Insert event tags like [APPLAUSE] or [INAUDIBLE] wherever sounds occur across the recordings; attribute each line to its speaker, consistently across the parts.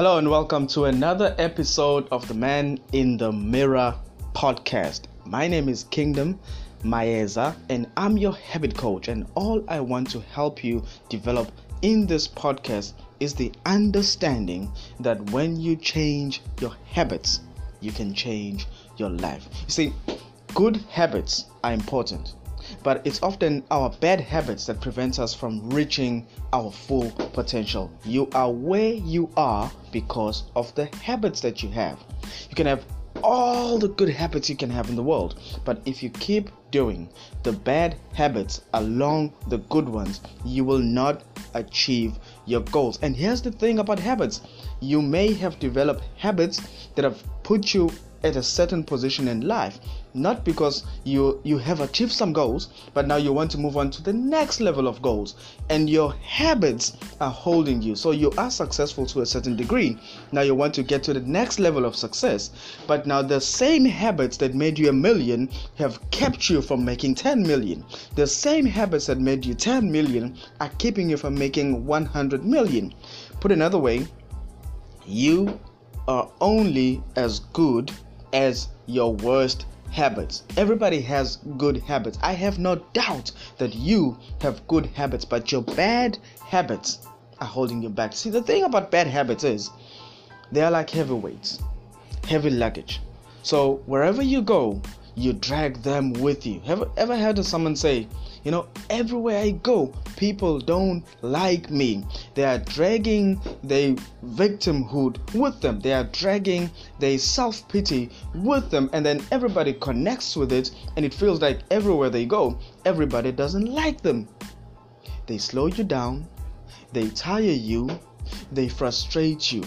Speaker 1: Hello and welcome to another episode of the Man in the Mirror podcast. My name is Kingdom Maeza and I'm your habit coach and all I want to help you develop in this podcast is the understanding that when you change your habits, you can change your life. You see, good habits are important but it's often our bad habits that prevents us from reaching our full potential. You are where you are because of the habits that you have. You can have all the good habits you can have in the world, but if you keep doing the bad habits along the good ones, you will not achieve your goals. And here's the thing about habits you may have developed habits that have put you at a certain position in life not because you you have achieved some goals but now you want to move on to the next level of goals. And your habits are holding you. So you are successful to a certain degree. Now you want to get to the next level of success. But now the same habits that made you a million have kept you from making 10 million. The same habits that made you 10 million are keeping you from making 100 million. Put another way you are only as good as your worst habits. Everybody has good habits. I have no doubt that you have good habits, but your bad habits are holding you back. See, the thing about bad habits is they are like heavy weights, heavy luggage. So wherever you go, you drag them with you. Have ever heard someone say, you know, everywhere I go, people don't like me. They are dragging their victimhood with them. They are dragging their self pity with them, and then everybody connects with it, and it feels like everywhere they go, everybody doesn't like them. They slow you down, they tire you, they frustrate you.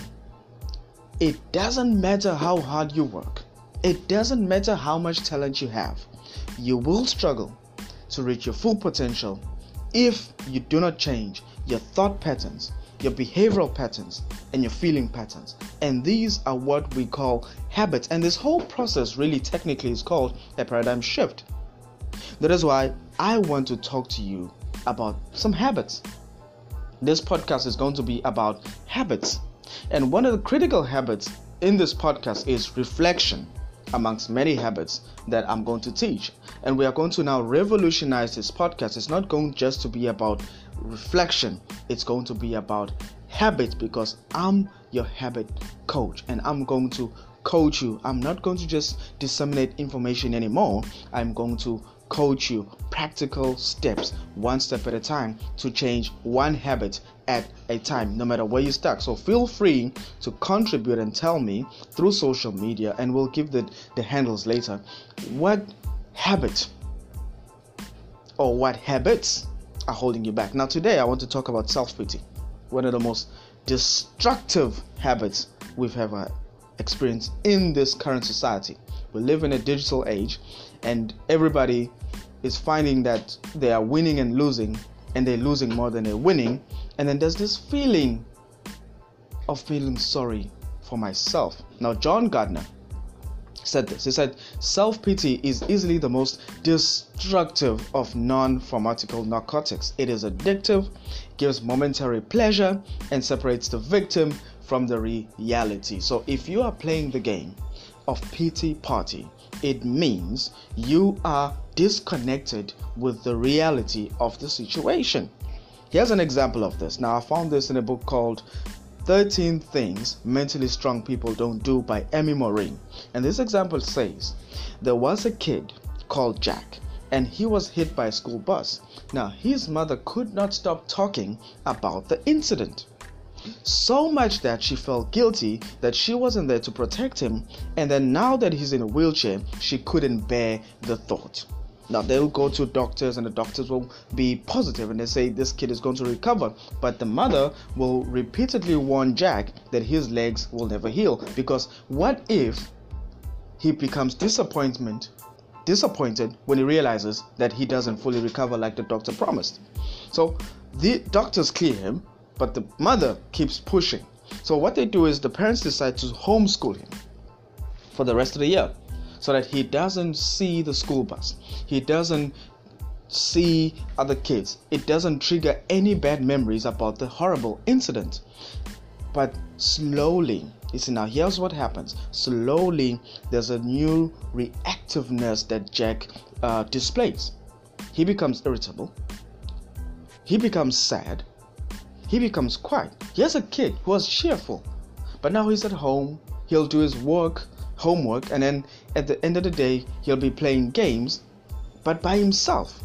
Speaker 1: It doesn't matter how hard you work. It doesn't matter how much talent you have. You will struggle to reach your full potential if you do not change your thought patterns, your behavioral patterns, and your feeling patterns. And these are what we call habits. And this whole process really technically is called a paradigm shift. That is why I want to talk to you about some habits. This podcast is going to be about habits. And one of the critical habits in this podcast is reflection amongst many habits that I'm going to teach. And we are going to now revolutionize this podcast. It's not going just to be about reflection, it's going to be about habits because I'm your habit coach and I'm going to coach you. I'm not going to just disseminate information anymore. I'm going to coach you practical steps, one step at a time, to change one habit at a time, no matter where you start. So feel free to contribute and tell me through social media, and we'll give the, the handles later. What habit or what habits are holding you back? Now, today I want to talk about self pity, one of the most destructive habits we've ever experienced in this current society. We live in a digital age, and everybody is finding that they are winning and losing, and they're losing more than they're winning. And then there's this feeling of feeling sorry for myself. Now, John Gardner said this. He said, Self pity is easily the most destructive of non pharmaceutical narcotics. It is addictive, gives momentary pleasure, and separates the victim from the reality. So, if you are playing the game of pity party, it means you are disconnected with the reality of the situation. Here's an example of this. Now, I found this in a book called 13 Things Mentally Strong People Don't Do by Amy Morin. And this example says there was a kid called Jack and he was hit by a school bus. Now, his mother could not stop talking about the incident. So much that she felt guilty that she wasn't there to protect him, and then now that he's in a wheelchair, she couldn't bear the thought. Now they'll go to doctors and the doctors will be positive and they say this kid is going to recover. But the mother will repeatedly warn Jack that his legs will never heal. Because what if he becomes disappointment disappointed when he realizes that he doesn't fully recover like the doctor promised? So the doctors clear him, but the mother keeps pushing. So what they do is the parents decide to homeschool him for the rest of the year so that he doesn't see the school bus. He doesn't see other kids. It doesn't trigger any bad memories about the horrible incident. But slowly, you see, now here's what happens. Slowly, there's a new reactiveness that Jack uh, displays. He becomes irritable. He becomes sad. He becomes quiet. He Here's a kid who was cheerful, but now he's at home. He'll do his work, homework, and then at the end of the day, he'll be playing games, but by himself.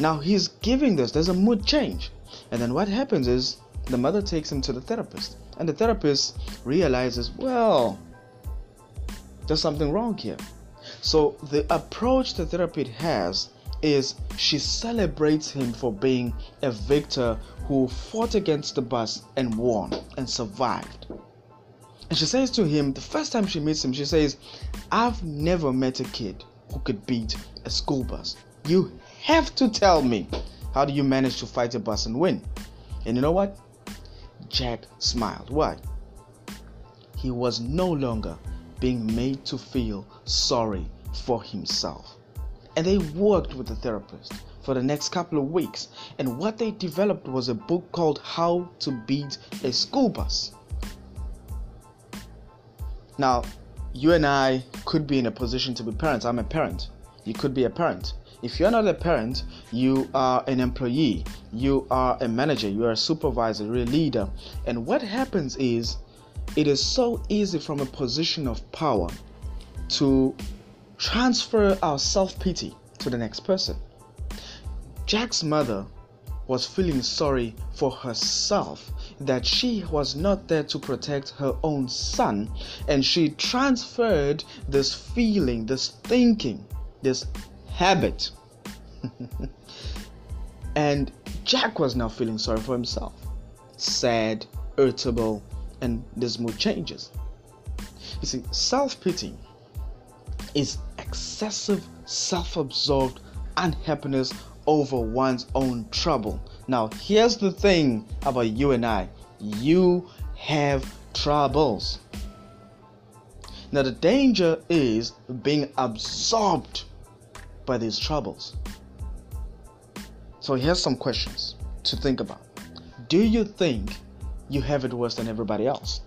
Speaker 1: Now he's giving this, there's a mood change. And then what happens is the mother takes him to the therapist, and the therapist realizes, well, there's something wrong here. So the approach the therapist has is she celebrates him for being a victor who fought against the bus and won and survived. And she says to him, the first time she meets him, she says, I've never met a kid who could beat a school bus. You have to tell me, how do you manage to fight a bus and win? And you know what? Jack smiled. Why? He was no longer being made to feel sorry for himself. And they worked with the therapist for the next couple of weeks. And what they developed was a book called How to Beat a School Bus. Now, you and I could be in a position to be parents. I'm a parent. You could be a parent. If you're not a parent, you are an employee, you are a manager, you are a supervisor, you're a leader. And what happens is it is so easy from a position of power to transfer our self pity to the next person. Jack's mother was feeling sorry for herself that she was not there to protect her own son, and she transferred this feeling, this thinking, this habit. [LAUGHS] and Jack was now feeling sorry for himself, sad, irritable, and mood changes. You see, self pity is excessive self absorbed unhappiness over one's own trouble. Now, here's the thing about you and I you have troubles. Now, the danger is being absorbed by these troubles. So, here's some questions to think about. Do you think you have it worse than everybody else?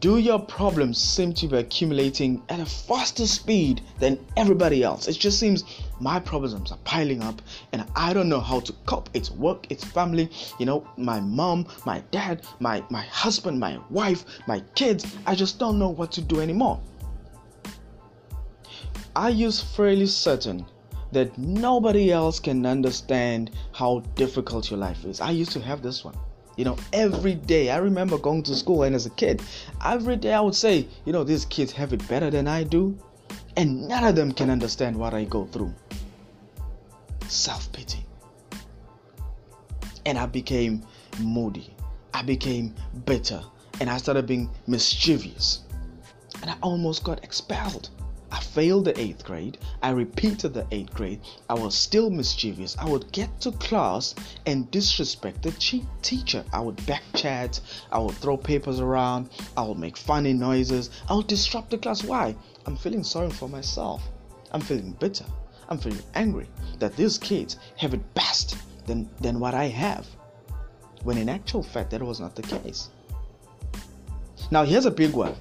Speaker 1: Do your problems seem to be accumulating at a faster speed than everybody else? It just seems my problems are piling up and I don't know how to cope. It's work, it's family, you know, my mom, my dad, my, my husband, my wife, my kids. I just don't know what to do anymore. Are you fairly certain that nobody else can understand how difficult your life is? I used to have this one you know every day i remember going to school and as a kid every day i would say you know these kids have it better than i do and none of them can understand what i go through self-pity and i became moody i became bitter and i started being mischievous and i almost got expelled I failed the eighth grade. I repeated the eighth grade. I was still mischievous. I would get to class and disrespect the teacher. I would backchat. I would throw papers around. I would make funny noises. I would disrupt the class. Why? I'm feeling sorry for myself. I'm feeling bitter. I'm feeling angry that these kids have it best than, than what I have. When in actual fact, that was not the case. Now, here's a big one.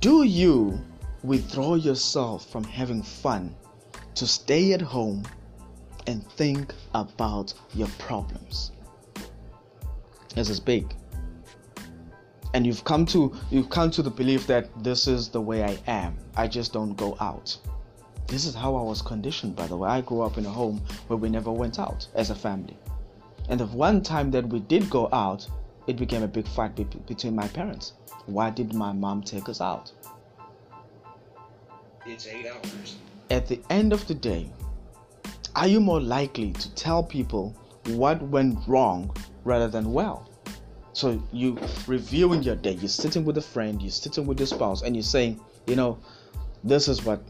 Speaker 1: Do you withdraw yourself from having fun to stay at home and think about your problems. This is big. And you've come to you've come to the belief that this is the way I am. I just don't go out. This is how I was conditioned by the way. I grew up in a home where we never went out as a family. And the one time that we did go out, it became a big fight be- between my parents. Why did my mom take us out?
Speaker 2: It's eight hours.
Speaker 1: At the end of the day, are you more likely to tell people what went wrong rather than well? So you reviewing your day, you're sitting with a friend, you're sitting with your spouse, and you're saying, you know, this is what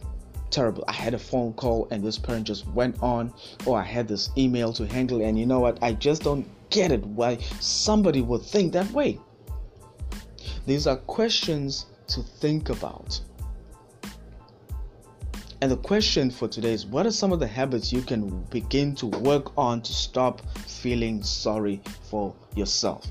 Speaker 1: terrible. I had a phone call and this parent just went on, or I had this email to handle, and you know what? I just don't get it why somebody would think that way. These are questions to think about. And the question for today is what are some of the habits you can begin to work on to stop feeling sorry for yourself?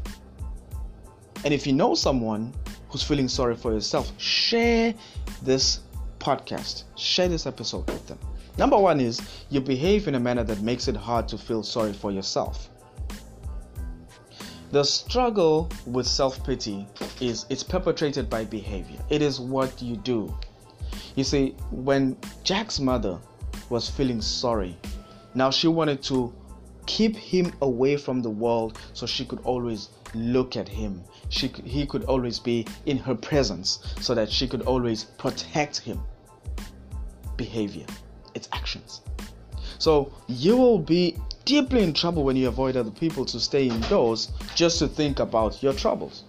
Speaker 1: And if you know someone who's feeling sorry for yourself, share this podcast, share this episode with them. Number one is you behave in a manner that makes it hard to feel sorry for yourself. The struggle with self pity is it's perpetrated by behavior. It is what you do. You see, when Jack's mother was feeling sorry, now she wanted to keep him away from the world so she could always look at him. She he could always be in her presence so that she could always protect him. Behavior, it's actions. So you will be deeply in trouble when you avoid other people to stay indoors just to think about your troubles.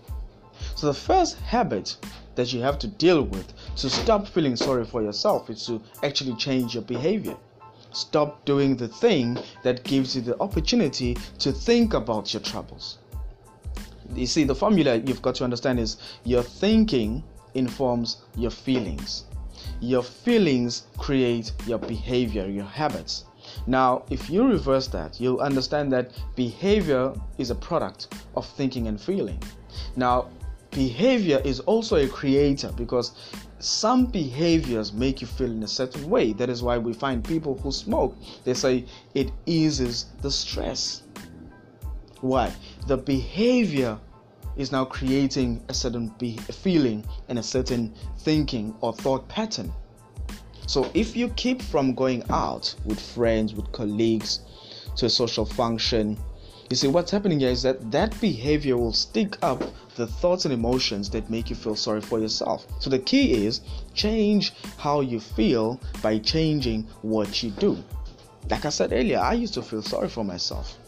Speaker 1: So, the first habit that you have to deal with to stop feeling sorry for yourself is to actually change your behavior. Stop doing the thing that gives you the opportunity to think about your troubles. You see, the formula you've got to understand is your thinking informs your feelings. Your feelings create your behavior, your habits. Now, if you reverse that, you'll understand that behavior is a product of thinking and feeling. Now, behavior is also a creator because some behaviors make you feel in a certain way. That is why we find people who smoke, they say it eases the stress. Why? The behavior is now creating a certain be- feeling and a certain thinking or thought pattern. So if you keep from going out with friends, with colleagues to a social function, you see what's happening here is that that behavior will stick up the thoughts and emotions that make you feel sorry for yourself. So the key is change how you feel by changing what you do. Like I said earlier, I used to feel sorry for myself.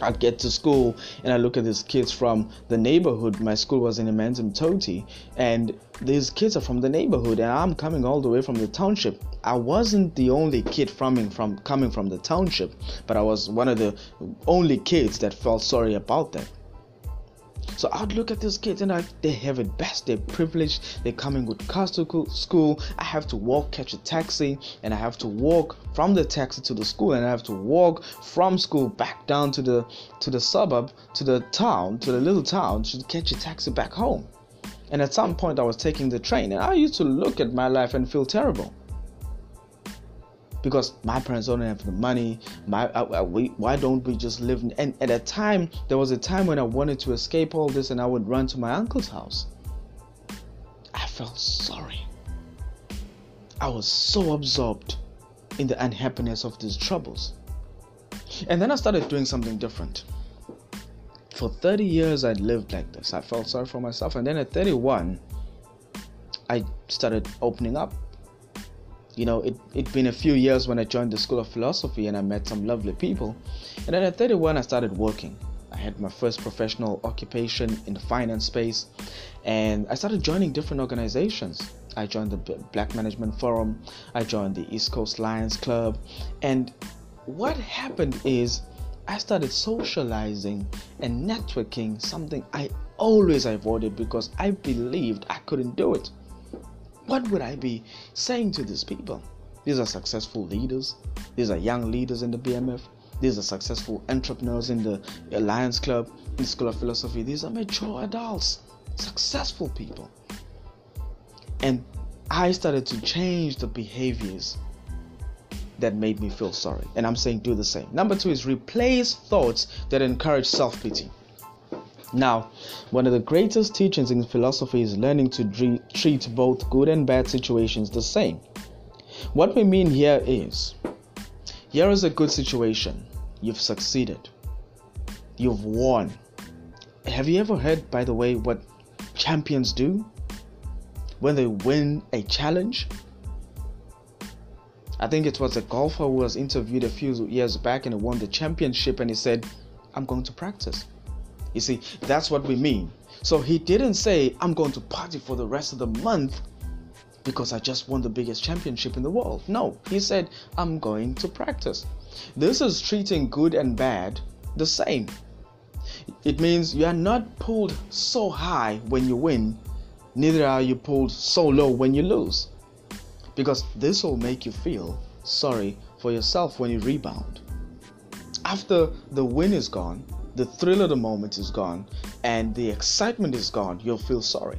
Speaker 1: I get to school and I look at these kids from the neighborhood. My school was in Amanzimtoti, and these kids are from the neighborhood, and I'm coming all the way from the township. I wasn't the only kid from, from coming from the township, but I was one of the only kids that felt sorry about that. So I'd look at these kids and I, they have it best. They're privileged. They're coming with cars to school. I have to walk, catch a taxi, and I have to walk from the taxi to the school, and I have to walk from school back down to the to the suburb, to the town, to the little town to catch a taxi back home. And at some point, I was taking the train, and I used to look at my life and feel terrible because my parents don't have the money. My uh, uh, we, why don't we just live? In, and at a time, there was a time when I wanted to escape all this, and I would run to my uncle's house. I felt sorry. I was so absorbed in the unhappiness of these troubles. And then I started doing something different. For 30 years, I'd lived like this. I felt sorry for myself. And then at 31, I started opening up you know, it, it'd been a few years when I joined the School of Philosophy and I met some lovely people. And then at 31, I started working. I had my first professional occupation in the finance space and I started joining different organizations. I joined the Black Management Forum, I joined the East Coast Lions Club, and what happened is I started socializing and networking, something I always avoided because I believed I couldn't do it what would I be saying to these people? These are successful leaders. These are young leaders in the BMF. These are successful entrepreneurs in the Lions Club, in the School of Philosophy. These are mature adults, successful people. And I started to change the behaviors that made me feel sorry. And I'm saying do the same. Number two is replace thoughts that encourage self pity. Now, one of the greatest teachings in philosophy is learning to treat both good and bad situations the same. What we mean here is here is a good situation. You've succeeded. You've won. Have you ever heard, by the way, what champions do when they win a challenge? I think it was a golfer who was interviewed a few years back and won the championship and he said, I'm going to practice. You see, that's what we mean. So he didn't say, I'm going to party for the rest of the month because I just won the biggest championship in the world. No, he said, I'm going to practice. This is treating good and bad the same. It means you are not pulled so high when you win, neither are you pulled so low when you lose. Because this will make you feel sorry for yourself when you rebound. After the win is gone, the thrill of the moment is gone. and the excitement is gone, you'll feel sorry.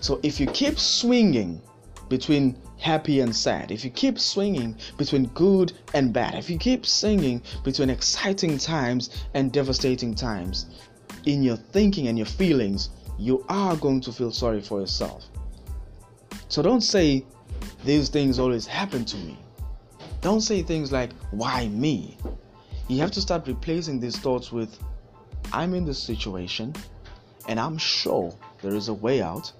Speaker 1: So if you keep swinging between happy and sad, if you keep swinging between good and bad, if you keep swinging between exciting times and devastating times in your thinking and your feelings, you are going to feel sorry for yourself. So don't say these things always happen to me. Don't say things like, why me? You have to start replacing these thoughts with, I'm in this situation and I'm sure there is a way out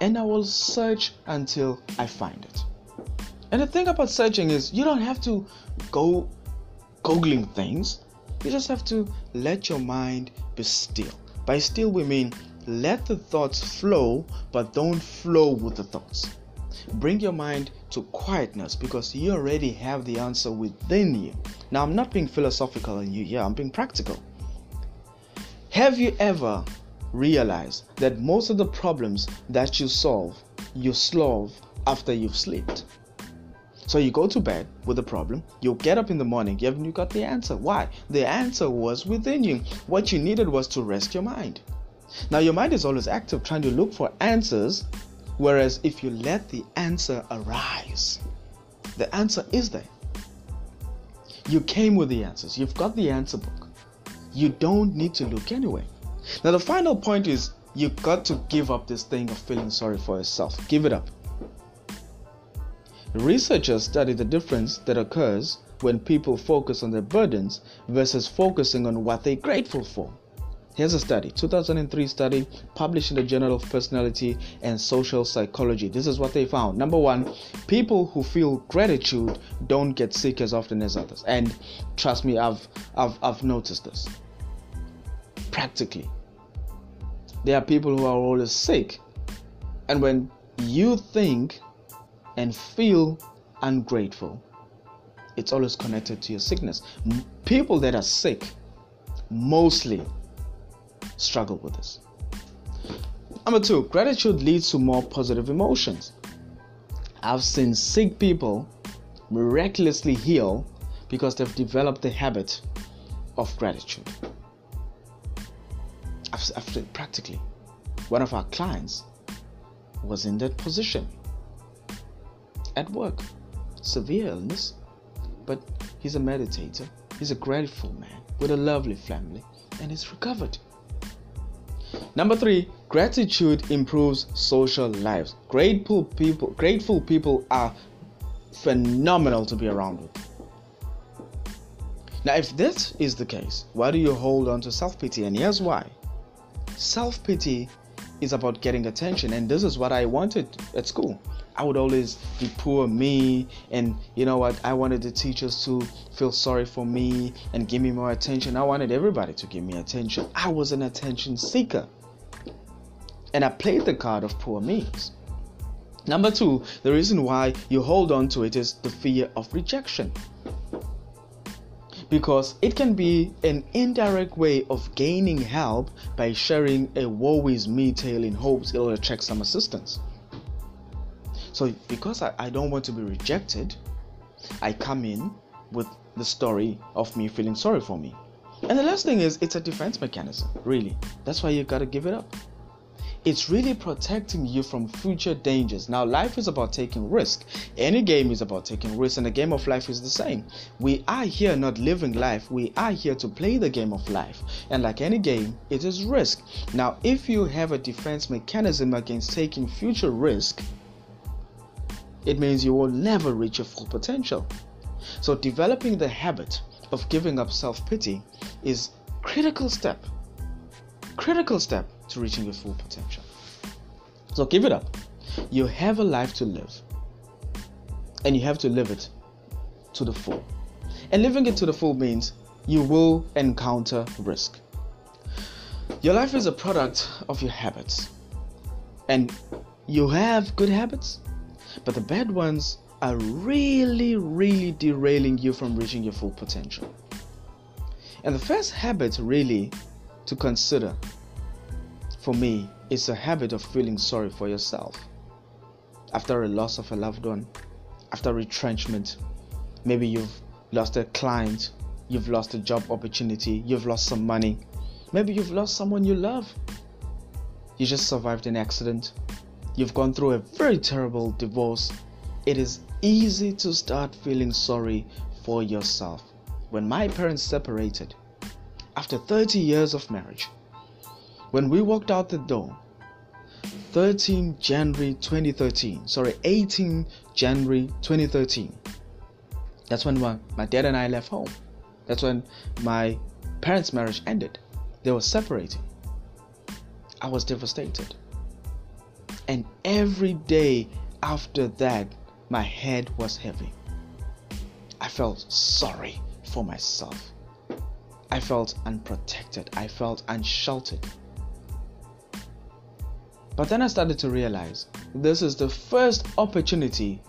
Speaker 1: and I will search until I find it. And the thing about searching is you don't have to go googling things. You just have to let your mind be still. By still we mean let the thoughts flow, but don't flow with the thoughts. Bring your mind to quietness because you already have the answer within you. Now, I'm not being philosophical on you here, I'm being practical. Have you ever realized that most of the problems that you solve, you solve after you've slept? So you go to bed with a problem, you get up in the morning, you haven't got the answer. Why? The answer was within you. What you needed was to rest your mind. Now your mind is always active trying to look for answers Whereas if you let the answer arise, the answer is there. You came with the answers, you've got the answer book. You don't need to look anyway. Now, the final point is you've got to give up this thing of feeling sorry for yourself. Give it up. Researchers study the difference that occurs when people focus on their burdens versus focusing on what they're grateful for. Here's a study 2003 study published in the Journal of Personality and Social Psychology. This is what they found. Number one, people who feel gratitude don't get sick as often as others. And trust me, I've, I've, I've noticed this. Practically, there are people who are always sick. And when you think and feel ungrateful, it's always connected to your sickness. People that are sick mostly struggle with this. Number two, gratitude leads to more positive emotions. I've seen sick people miraculously heal because they've developed the habit of gratitude. I've, I've practically, one of our clients was in that position at work, severe illness, but he's a meditator. He's a grateful man with a lovely family, and he's recovered. Number three, gratitude improves social lives. Grateful people, grateful people are phenomenal to be around with. Now, if this is the case, why do you hold on to self pity? And here's why self pity is about getting attention, and this is what I wanted at school. I would always be poor me, and you know what? I wanted the teachers to feel sorry for me and give me more attention. I wanted everybody to give me attention. I was an attention seeker, and I played the card of poor me. Number two, the reason why you hold on to it is the fear of rejection. Because it can be an indirect way of gaining help by sharing a woe is me tale in hopes it'll attract some assistance. So, because I, I don't want to be rejected, I come in with the story of me feeling sorry for me. And the last thing is, it's a defense mechanism, really. That's why you gotta give it up. It's really protecting you from future dangers. Now, life is about taking risk. Any game is about taking risk, and the game of life is the same. We are here not living life, we are here to play the game of life. And like any game, it is risk. Now, if you have a defense mechanism against taking future risk, it means you will never reach your full potential. So developing the habit of giving up self-pity is critical step. Critical step to reaching your full potential. So give it up. You have a life to live. And you have to live it to the full. And living it to the full means you will encounter risk. Your life is a product of your habits. And you have good habits, but the bad ones are really, really derailing you from reaching your full potential. And the first habit, really, to consider for me it's a habit of feeling sorry for yourself. After a loss of a loved one, after retrenchment, maybe you've lost a client you've lost a job opportunity, you've lost some money, maybe you've lost someone you love, you just survived an accident, you've gone through a very terrible divorce, it is easy to start feeling sorry for yourself. When my parents separated, after 30 years of marriage, when we walked out the door, 13 January 2013, sorry, 18 January 2013, that's when my, my dad and I left home. That's when my parents' marriage ended. They were separating. I was devastated. And every day after that, my head was heavy. I felt sorry for myself. I felt unprotected. I felt unsheltered. But then I started to realize this is the first opportunity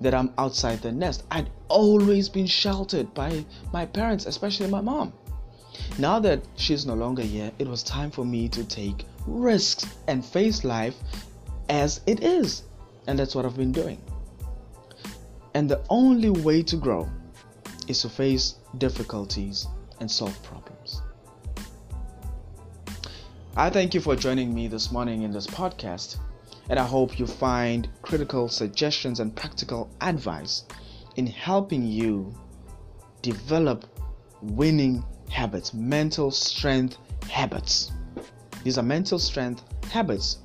Speaker 1: that I'm outside the nest. I'd always been sheltered by my parents, especially my mom. Now that she's no longer here, it was time for me to take risks and face life as it is. And that's what I've been doing. And the only way to grow is to face difficulties and solve problems. I thank you for joining me this morning in this podcast, and I hope you find critical suggestions and practical advice in helping you develop winning habits, mental strength habits. These are mental strength habits.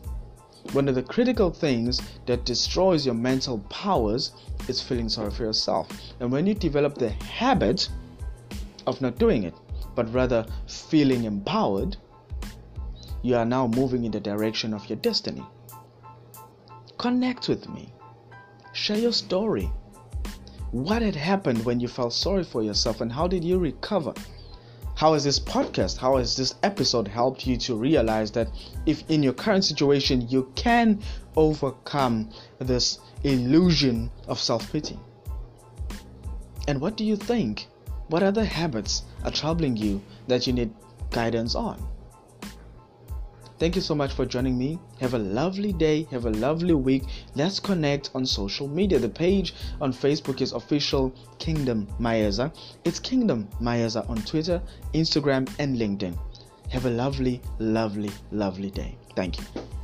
Speaker 1: One of the critical things that destroys your mental powers is feeling sorry for yourself. And when you develop the habit of not doing it, but rather feeling empowered, you are now moving in the direction of your destiny. Connect with me. Share your story. What had happened when you felt sorry for yourself and how did you recover? How has this podcast, how has this episode helped you to realize that if in your current situation you can overcome this illusion of self pity? And what do you think? What other habits are troubling you that you need guidance on? Thank you so much for joining me. Have a lovely day. Have a lovely week. Let's connect on social media. The page on Facebook is official Kingdom Maeza. It's Kingdom Maeza on Twitter, Instagram, and LinkedIn. Have a lovely, lovely, lovely day. Thank you.